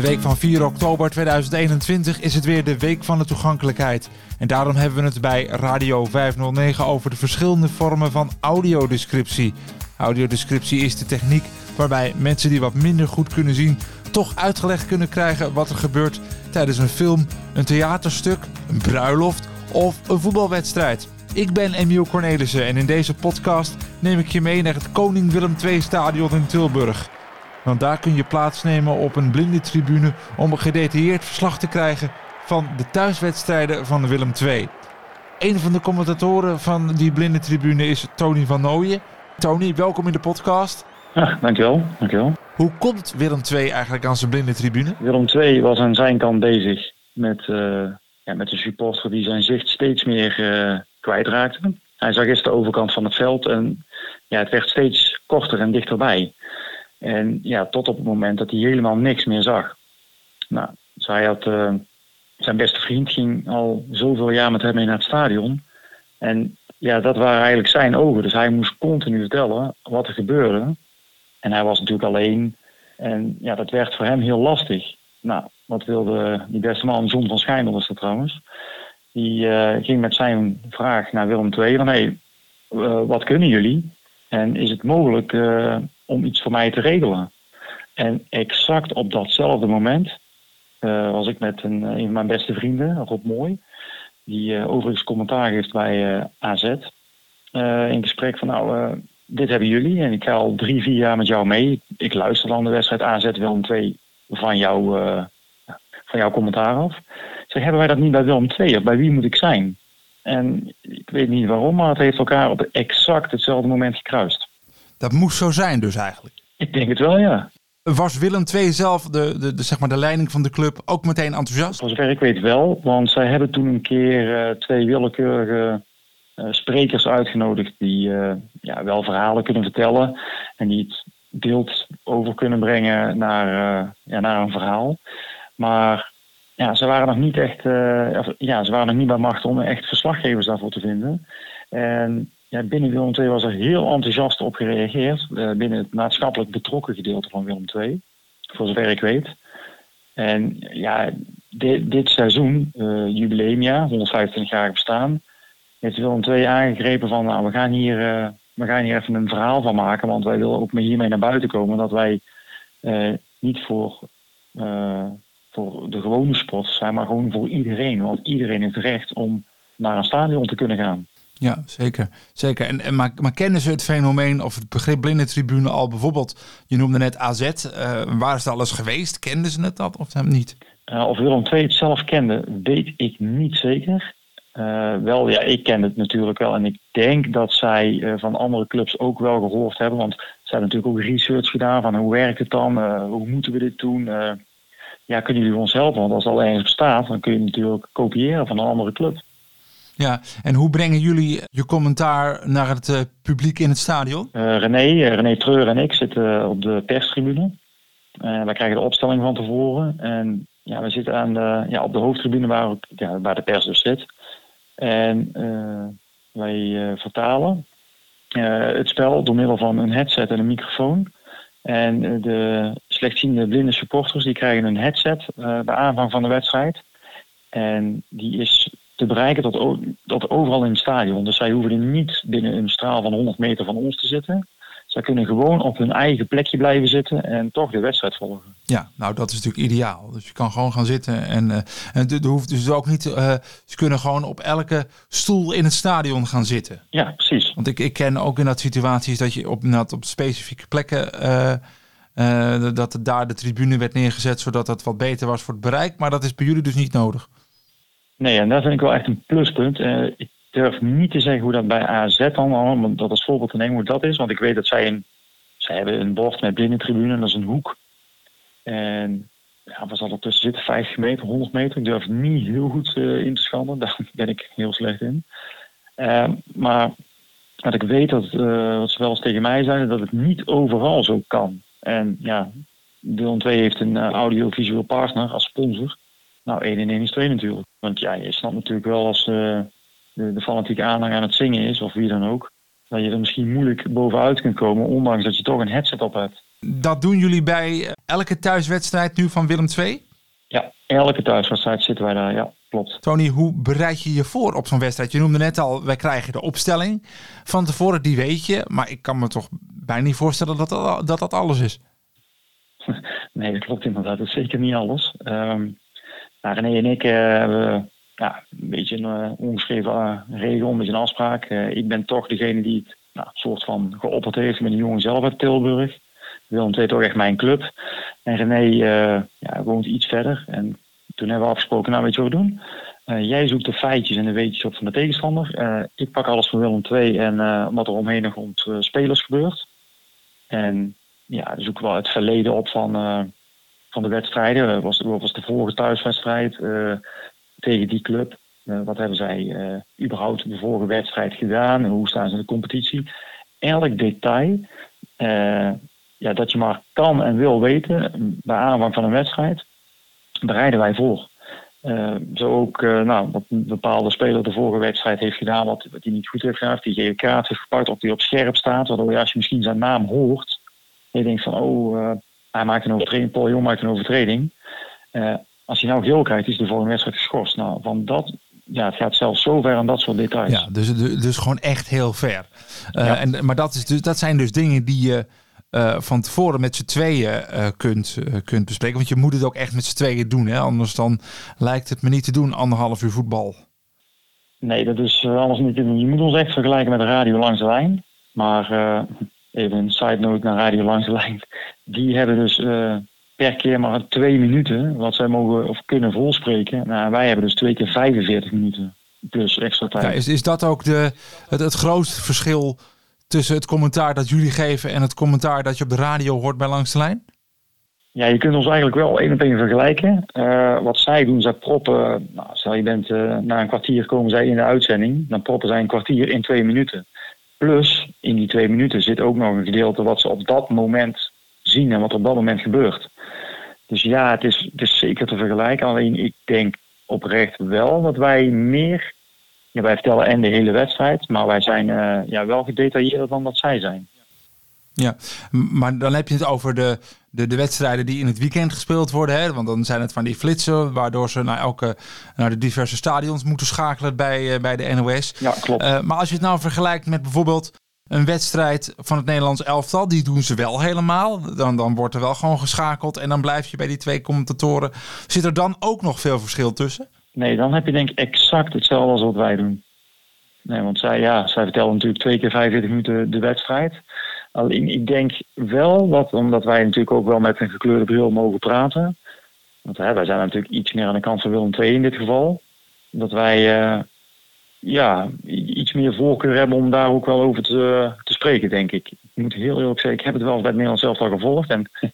de week van 4 oktober 2021 is het weer de Week van de Toegankelijkheid. En daarom hebben we het bij Radio 509 over de verschillende vormen van audiodescriptie. Audiodescriptie is de techniek waarbij mensen die wat minder goed kunnen zien toch uitgelegd kunnen krijgen wat er gebeurt tijdens een film, een theaterstuk, een bruiloft of een voetbalwedstrijd. Ik ben Emiel Cornelissen en in deze podcast neem ik je mee naar het Koning Willem II Stadion in Tilburg. Want daar kun je plaatsnemen op een blinde tribune om een gedetailleerd verslag te krijgen van de thuiswedstrijden van Willem II. Een van de commentatoren van die blinde tribune is Tony van Nooyen. Tony, welkom in de podcast. Ja, dankjewel, dankjewel. Hoe komt Willem II eigenlijk aan zijn blinde tribune? Willem II was aan zijn kant bezig met, uh, ja, met een supporter die zijn zicht steeds meer uh, kwijtraakte. Hij zag eerst de overkant van het veld en ja, het werd steeds korter en dichterbij. En ja, tot op het moment dat hij helemaal niks meer zag. Nou, zij had, uh, zijn beste vriend ging al zoveel jaar met hem mee naar het stadion. En ja, dat waren eigenlijk zijn ogen. Dus hij moest continu vertellen wat er gebeurde. En hij was natuurlijk alleen. En ja, dat werd voor hem heel lastig. Nou, wat wilde die beste man, John van Schijndel was dat trouwens. Die uh, ging met zijn vraag naar Willem II van... uh, wat kunnen jullie? En is het mogelijk uh, om iets voor mij te regelen? En exact op datzelfde moment was ik met een, een van mijn beste vrienden, Rob Mooi... die overigens commentaar geeft bij AZ... in gesprek van nou dit hebben jullie en ik ga al drie, vier jaar met jou mee. Ik luister dan de wedstrijd AZ Willem 2 van, jou, uh, van jouw commentaar af. Zeg, hebben wij dat niet bij Willem 2 of bij wie moet ik zijn? En ik weet niet waarom, maar het heeft elkaar op exact hetzelfde moment gekruist. Dat moest zo zijn dus eigenlijk? Ik denk het wel, ja. Was Willem II zelf, de, de, de, zeg maar de leiding van de club, ook meteen enthousiast? Voor zover ik weet wel, want zij hebben toen een keer uh, twee willekeurige uh, sprekers uitgenodigd die uh, ja, wel verhalen kunnen vertellen en die het beeld over kunnen brengen naar, ja, naar een verhaal. Maar ja, ze waren nog niet echt, ja, ze waren nog niet bij macht om echt verslaggevers daarvoor te vinden. En ja, binnen Willem II was er heel enthousiast op gereageerd, binnen het maatschappelijk betrokken gedeelte van Willem II, voor zover ik weet. En ja, dit, dit seizoen, jubileumjaar, 125 jaar bestaan, heeft Willem II aangegrepen van nou, we gaan hier, uh, we gaan hier even een verhaal van maken. Want wij willen ook hiermee naar buiten komen. Dat wij uh, niet voor, uh, voor de gewone sport zijn, maar gewoon voor iedereen. Want iedereen heeft recht om naar een stadion te kunnen gaan. Ja, zeker. zeker. En, en, maar, maar kennen ze het fenomeen of het begrip blindentribune al bijvoorbeeld? Je noemde net AZ. waar is het alles geweest? Kenden ze het dat of niet? of Willem II het zelf kende, weet ik niet zeker. Uh, wel, ja, ik ken het natuurlijk wel. En ik denk dat zij uh, van andere clubs ook wel gehoord hebben. Want ze hebben natuurlijk ook research gedaan van hoe werkt het dan? Uh, hoe moeten we dit doen? Ja, kunnen jullie ons helpen? Want als al ergens bestaat, dan kun je natuurlijk kopiëren van een andere club. Ja, en hoe brengen jullie je commentaar naar het publiek in het stadion? René, René Treur en ik zitten op de perstribune. wij krijgen de opstelling van tevoren. En ja, we zitten aan de, ja, op de hoofdtribune waar, ja, waar de pers dus zit. En uh, wij uh, vertalen uh, het spel door middel van een headset en een microfoon. En de slechtziende blinde supporters die krijgen een headset bij aanvang van de wedstrijd. En die is te bereiken tot, tot overal in het stadion. Dus zij hoeven niet binnen een straal van 100 meter van ons te zitten. Zij kunnen gewoon op hun eigen plekje blijven zitten en toch de wedstrijd volgen. Ja, nou dat is natuurlijk ideaal. Dus je kan gewoon gaan zitten en, uh, en er hoeft dus ook niet. Uh, ze kunnen gewoon op elke stoel in het stadion gaan zitten. Ja, precies. Want ik, ik ken ook in dat situaties dat je op, op specifieke plekken. Uh, dat daar de tribune werd neergezet zodat het wat beter was voor het bereik. Maar dat is bij jullie dus niet nodig. Nee, en dat vind ik wel echt een pluspunt. ik durf niet te zeggen hoe dat bij AZ dan, want dat als voorbeeld te nemen hoe dat is. Want ik weet dat zij een, zij hebben een bord met binnentribune, dat is een hoek. En ja, wat zal er tussen zitten? 50 meter, 100 meter. Ik durf niet heel goed uh, in te schannen, daar ben ik heel slecht in. Uh, maar wat ik weet, dat, wat ze wel eens tegen mij zeiden, dat het niet overal zo kan. En ja, Willem 2 heeft een uh, audiovisueel partner als sponsor. Nou, 1 en 1 is 2 natuurlijk. Want ja, je snapt natuurlijk wel als de, de fanatieke aanhang aan het zingen is, of wie dan ook. dat je er misschien moeilijk bovenuit kunt komen, ondanks dat je toch een headset op hebt. Dat doen jullie bij elke thuiswedstrijd nu van Willem II? Ja, elke thuiswedstrijd zitten wij daar, ja, klopt. Tony, hoe bereid je je voor op zo'n wedstrijd? Je noemde net al, wij krijgen de opstelling van tevoren, die weet je. Maar ik kan me toch bijna niet voorstellen dat dat, dat, dat alles is. Nee, dat klopt inderdaad. Dat is zeker niet alles. Um, nou, René en ik uh, hebben ja, een beetje een uh, ongeschreven uh, regel, een beetje een afspraak. ik ben toch degene die het nou, soort van geopperd heeft met de jongen zelf uit Tilburg. Willem II toch echt mijn club. En René ja, woont iets verder. En toen hebben we afgesproken, nou weet je wat we doen? jij zoekt de feitjes en de weetjes op van de tegenstander. ik pak alles van Willem II en wat er omheen rond spelers gebeurt. En ja, zoeken we het verleden op van, van de wedstrijden. Was, was de vorige thuiswedstrijd tegen die club? wat hebben zij überhaupt de vorige wedstrijd gedaan? Hoe staan ze in de competitie? Elk detail ja, dat je maar kan en wil weten bij aanvang van een wedstrijd, bereiden wij voor. Uh, zo ook uh, nou, wat een bepaalde speler de vorige wedstrijd heeft gedaan, wat, wat hij niet goed heeft gedaan, die gele kaart heeft gepakt, of die op scherp staat, waardoor je als je misschien zijn naam hoort, je denkt van, oh, uh, hij maakt een overtreding, Paul Jong maakt een overtreding. als hij nou geel krijgt, is de volgende wedstrijd geschorst. Nou, van dat, ja, het gaat zelfs zo ver aan dat soort details. Ja, dus, dus gewoon echt heel ver. Ja. En, maar dat, is dus, dat zijn dus dingen die je uh, van tevoren met z'n tweeën uh, kunt, uh, kunt bespreken. Want je moet het ook echt met z'n tweeën doen. Hè? Anders dan lijkt het me niet te doen, anderhalf uur voetbal. Nee, dat is alles niet. Je moet ons echt vergelijken met de radio langs de lijn. Maar even een side note naar radio langs de lijn. Die hebben dus per keer maar twee minuten wat zij mogen of kunnen volspreken. Nou, wij hebben dus twee keer 45 minuten plus extra tijd. Ja, is, is dat ook de, het, het grootste verschil tussen het commentaar dat jullie geven en het commentaar dat je op de radio hoort bij Langs de Lijn? Ja, je kunt ons eigenlijk wel één op één vergelijken. Uh, wat zij doen, zij proppen, nou, stel je bent uh, na een kwartier komen zij in de uitzending, dan proppen zij een kwartier in twee minuten. Plus, in die twee minuten zit ook nog een gedeelte wat ze op dat moment zien en wat op dat moment gebeurt. Dus ja, het is, het is zeker te vergelijken. Alleen ik denk oprecht wel dat wij meer ja, wij vertellen en de hele wedstrijd, maar wij zijn uh, ja, wel gedetailleerder dan dat zij zijn. Ja, maar dan heb je het over de, de, de wedstrijden die in het weekend gespeeld worden. Hè? Want dan zijn het van die flitsen, waardoor ze naar, elke, naar de diverse stadions moeten schakelen bij, uh, bij de NOS. Ja, klopt. Uh, maar als je het nou vergelijkt met bijvoorbeeld een wedstrijd van het Nederlands elftal, die doen ze wel helemaal. Dan, dan wordt er wel gewoon geschakeld en dan blijf je bij die twee commentatoren. Zit er dan ook nog veel verschil tussen? Nee, dan heb je denk ik exact hetzelfde als wat wij doen. Nee, want zij, ja, zij vertellen natuurlijk twee keer 45 minuten de wedstrijd. Alleen ik denk wel dat, omdat wij natuurlijk ook wel met een gekleurde bril mogen praten. Want hè, wij zijn natuurlijk iets meer aan de kant van Willem II in dit geval. Dat wij uh, ja, iets meer voorkeur hebben om daar ook wel over te, te spreken, denk ik. Ik moet heel eerlijk zeggen, ik heb het wel bij het Nederlands elftal gevolgd. En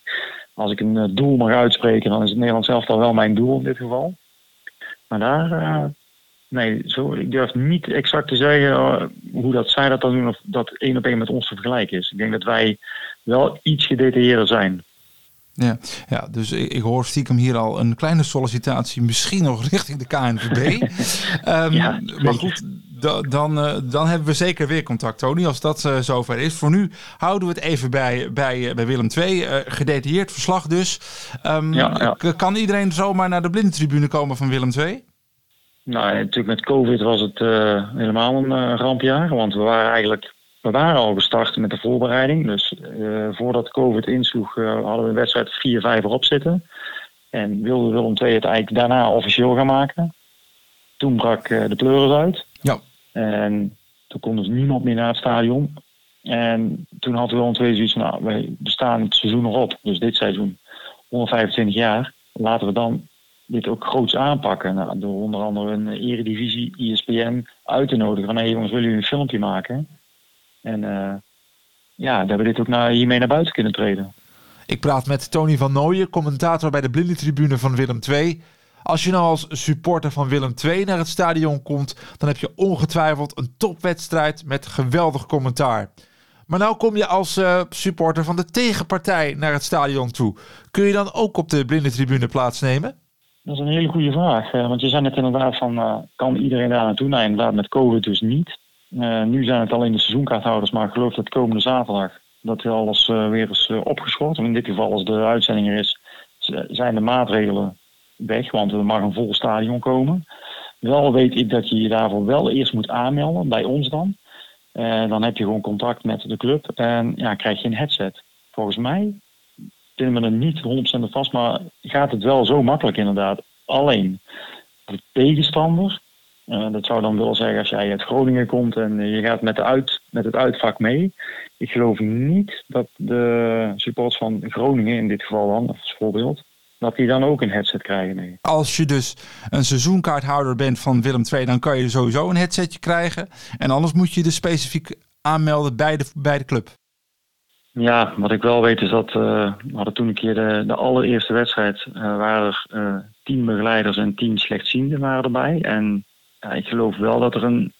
als ik een eh, doel mag uitspreken, dan is het Nederlands elftal wel mijn doel in dit geval. Maar daar, uh, nee, zo, ik durf niet exact te zeggen uh, hoe dat zij dat dan doen of dat één op één met ons te vergelijken is. Ik denk dat wij wel iets gedetailleerder zijn. Ja, ja, dus ik, ik, hoor stiekem hier al een kleine sollicitatie, misschien nog richting de KNVB. um, ja, maar goed, dan, uh, dan hebben we zeker weer contact, Tony, als dat uh, zover is. Voor nu houden we het even bij, bij, bij Willem II. Uh, gedetailleerd verslag dus. Um, ja, ja. Kan iedereen zomaar naar de blindentribune komen van Willem II? Nou, natuurlijk met COVID was het helemaal een rampjaar. Want we waren eigenlijk we waren al gestart met de voorbereiding. Dus voordat COVID insloeg hadden we een wedstrijd 4-5 erop zitten. En wilde Willem II het eigenlijk daarna officieel gaan maken. Toen brak de pleuris uit. Ja. En toen kon dus niemand meer naar het stadion. En toen hadden we wel twee zoiets nou, wij bestaan het seizoen nog op. Dus dit seizoen, 125 jaar. Laten we dan dit ook groots aanpakken. Nou, door onder andere een eredivisie, ESPN uit te nodigen. Van, hé jongens, willen jullie een filmpje maken? En uh, ja, dat we dit ook hiermee naar buiten kunnen treden. Ik praat met Tony van Nooijen, commentator bij de Blindentribune van Willem II. Als je nou als supporter van Willem II naar het stadion komt, dan heb je ongetwijfeld een topwedstrijd met geweldig commentaar. Maar nou kom je als uh, supporter van de tegenpartij naar het stadion toe. Kun je dan ook op de blinde tribune plaatsnemen? Dat is een hele goede vraag. Want je zei net inderdaad van, uh, kan iedereen daar naartoe? Nou, inderdaad met COVID dus niet. nu zijn het alleen de seizoenkaarthouders, maar ik geloof dat komende zaterdag dat alles weer is opgeschort. In dit geval, als de uitzending er is, zijn de maatregelen weg, want er mag een vol stadion komen. Wel weet ik dat je je daarvoor wel eerst moet aanmelden, bij ons dan. Uh, dan heb je gewoon contact met de club en ja, krijg je een headset. Volgens mij vinden we er niet 100% vast, maar gaat het wel zo makkelijk inderdaad. Alleen de tegenstander, uh, dat zou dan willen zeggen als jij uit Groningen komt en je gaat met, de uit, met het uitvak mee. Ik geloof niet dat de supporters van Groningen in dit geval dan, als voorbeeld, dat die dan ook een headset krijgen. Nee. Als je dus een seizoenkaarthouder bent van Willem II, dan kan je sowieso een headsetje krijgen. En anders moet je dus specifiek aanmelden bij de, bij de club. Ja, wat ik wel weet is dat uh, we hadden toen een keer de, de allereerste wedstrijd. Uh, waren er uh, tien begeleiders en tien slechtzienden waren erbij. En ik geloof wel dat er een,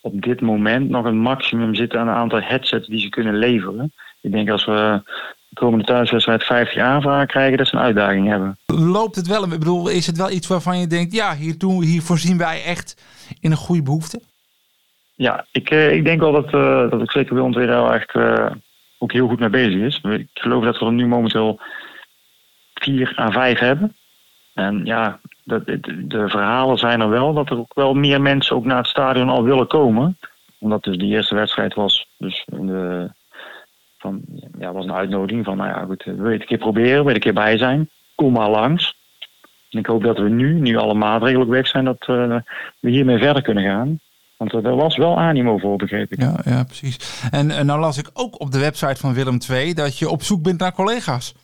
op dit moment nog een maximum zit aan een aantal headsets die ze kunnen leveren. Ik denk als we komende thuiswedstrijd 50 aanvragen krijgen, dat ze een uitdaging hebben. Loopt het wel? Ik bedoel, is het wel iets waarvan je denkt, ja, hier, doen, hier voorzien wij echt in een goede behoefte? Ja, ik, eh, ik denk wel dat, uh, dat ik zeker bij ons weer echt uh, ook heel goed mee bezig is. Ik geloof dat we er nu momenteel vier à vijf hebben. En ja, dat, de verhalen zijn er wel dat er ook wel meer mensen ook naar het stadion al willen komen. Omdat dus de eerste wedstrijd was. Dus de, van, ja, was een uitnodiging van, nou ja, goed, wil je het een keer proberen, wil je een keer bij zijn, kom maar langs. En ik hoop dat we nu, nu alle maatregelen weg zijn, dat uh, we hiermee verder kunnen gaan. Want er was wel animo voor, begreep ik. Ja, ja precies. En, en nou las ik ook op de website van Willem II dat je op zoek bent naar collega's.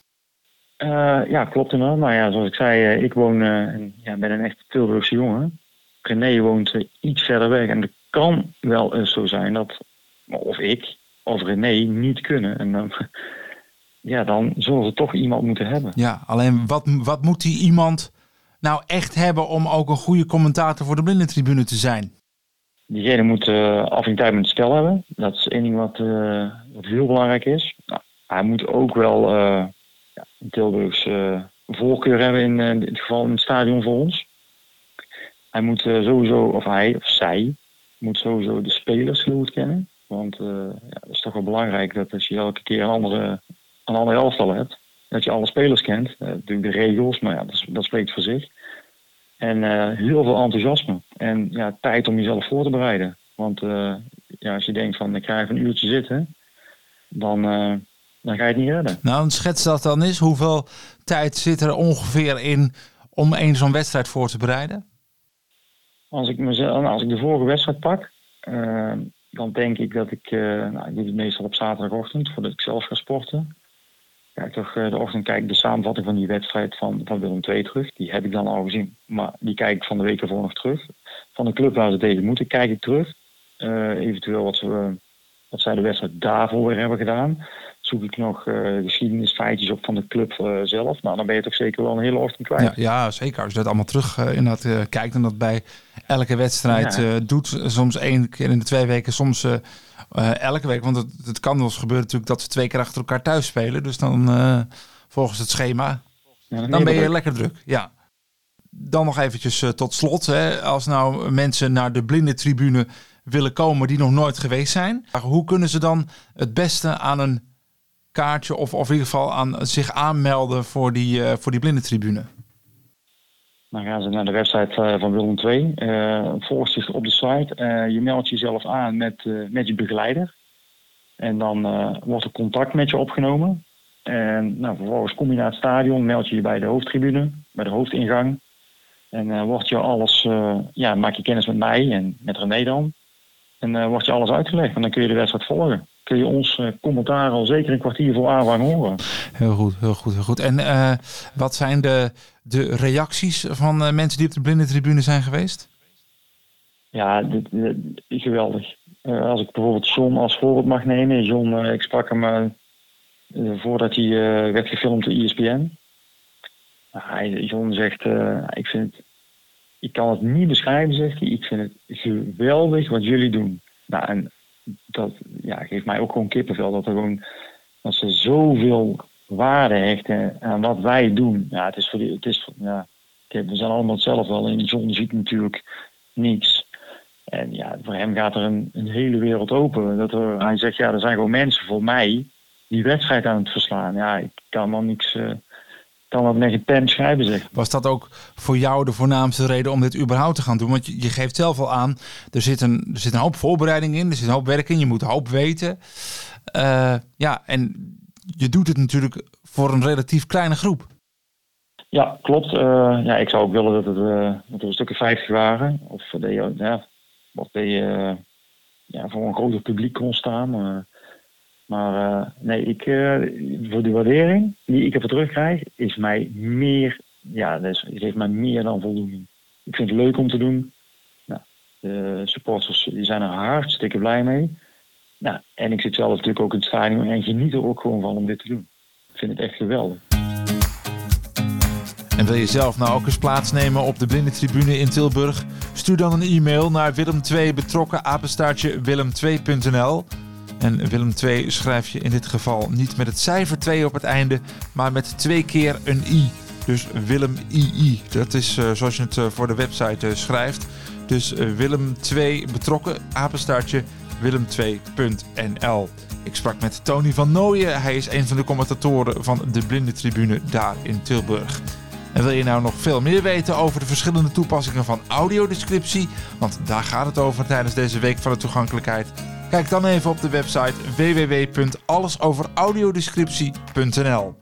Uh, ja, klopt inderdaad. Nou ja, zoals ik zei, uh, ik woon, en, ja, ben een echt Tilburgse jongen. René woont iets verder weg. En het kan wel eens zo zijn dat, of ik, of René niet kunnen. En dan, ja, dan zullen ze toch iemand moeten hebben. Ja, alleen wat, wat moet die iemand nou echt hebben om ook een goede commentator voor de blindentribune te zijn? Diegene moet uh, af en toe met het spel hebben. Dat is één ding wat, uh, wat heel belangrijk is. Nou, hij moet ook wel uh, ja, een Tilburgse voorkeur hebben in, in dit geval in het stadion voor ons. Hij moet sowieso, of hij of zij, moet sowieso de spelers goed kennen. Want uh, ja, het is toch wel belangrijk dat als je elke keer een andere, een andere elftal hebt, dat je alle spelers kent. Uh, natuurlijk de regels, maar ja, dat, dat spreekt voor zich. En uh, heel veel enthousiasme. En ja, tijd om jezelf voor te bereiden. Want ja, als je denkt van ik ga even een uurtje zitten, dan, dan ga je het niet redden. Nou, schets dat dan eens. Hoeveel tijd zit er ongeveer in om een zo'n wedstrijd voor te bereiden? Als ik, mezelf, als ik de vorige wedstrijd pak, dan denk ik dat ik, uh, nou, ik doe het meestal op zaterdagochtend voordat ik zelf ga sporten. Kijk toch uh, de ochtend kijk ik de samenvatting van die wedstrijd van, van Willem II terug. Die heb ik dan al gezien, maar die kijk ik van de week ervoor nog terug. Van de club waar ze tegen moeten, kijk ik terug. Uh, eventueel wat, ze, wat zij de wedstrijd daarvoor weer hebben gedaan zoek ik nog uh, geschiedenisfeitjes op van de club uh, zelf. Nou, dan ben je toch zeker wel een hele ochtend kwijt. Ja, ja zeker. Als je dat allemaal terug uh, inderdaad kijkt en dat bij elke wedstrijd ja. doet. Soms één keer in de twee weken, soms elke week. Want het, het kan wel eens gebeuren natuurlijk dat ze twee keer achter elkaar thuis spelen. Dus dan volgens het schema, ja, dan, dan ben je druk. lekker druk. Ja. Dan nog eventjes tot slot. Hè, als nou mensen naar de blinde tribune willen komen die nog nooit geweest zijn. Hoe kunnen ze dan het beste aan een kaartje of, of in ieder geval aan zich aanmelden voor die, uh, voor die blindentribune? Dan gaan ze naar de website uh, van Willem 2. Uh, volg zich op de site. Uh, je meldt jezelf aan met, met je begeleider. En dan wordt er contact met je opgenomen. En nou, vervolgens kom je naar het stadion, meld je je bij de hoofdtribune, bij de hoofdingang. En wordt je alles, ja, maak je kennis met mij en met René dan. En wordt je alles uitgelegd. En dan kun je de wedstrijd volgen kun je ons uh, commentaar al zeker een kwartier voor aanvang horen. Heel goed, heel goed, heel goed. En uh, wat zijn de, de reacties van uh, mensen die op de blinde tribune zijn geweest? Ja, dit, dit, geweldig. als ik bijvoorbeeld John als voorbeeld mag nemen. John, ik sprak hem voordat hij werd gefilmd door ESPN. hij, John zegt, ik vind het, ik kan het niet beschrijven, zegt hij. Ik vind het geweldig wat jullie doen. Nou, en dat ja, geeft mij ook gewoon kippenvel. Dat, er gewoon, dat ze zoveel waarde hechten aan wat wij doen. Ja, het is voor het is, ja, we zijn allemaal hetzelfde. Alleen John ziet natuurlijk niets. En ja, voor hem gaat er een, een hele wereld open. Dat er, hij zegt, ja, er zijn gewoon mensen voor mij die wedstrijd aan het verslaan. Ja, ik kan dan niks, uh, kan dat met pen schrijven, zeg. Was dat ook voor jou de voornaamste reden om dit überhaupt te gaan doen? Want je, je geeft zelf al aan, er zit, een, er zit een hoop voorbereiding in, er zit een hoop werk in, je moet een hoop weten. Uh, ja, en je doet het natuurlijk voor een relatief kleine groep. Ja, klopt. Uh, ja, ik zou ook willen dat, het, uh, dat er een stukje 50 waren. Of dat je, ja, dat je ja, voor een groter publiek kon staan. Maar nee, ik, voor de waardering die ik ervoor terugkrijg, is mij meer, ja, dus, het heeft mij meer dan voldoening. Ik vind het leuk om te doen. Nou, de supporters die zijn er hartstikke blij mee. Nou, en ik zit zelf natuurlijk ook in het stadion en geniet er ook gewoon van om dit te doen. Ik vind het echt geweldig. En wil je zelf nou ook eens plaatsnemen op de blindentribune in Tilburg? Stuur dan een e-mail naar Willem2 betrokken apenstaartje willem2.nl. En Willem 2 schrijf je in dit geval niet met het cijfer 2 op het einde, maar met twee keer een i. Dus Willem II. Dat is uh, zoals je het uh, voor de website uh, schrijft. Dus Willem 2 betrokken apenstaartje willem2.nl. Ik sprak met Tony van Nooyen. Hij is een van de commentatoren van de Blinde Tribune daar in Tilburg. En wil je nou nog veel meer weten over de verschillende toepassingen van audiodescriptie? Want daar gaat het over tijdens deze week van de toegankelijkheid. Kijk dan even op de website www.allesoveraudiodescriptie.nl.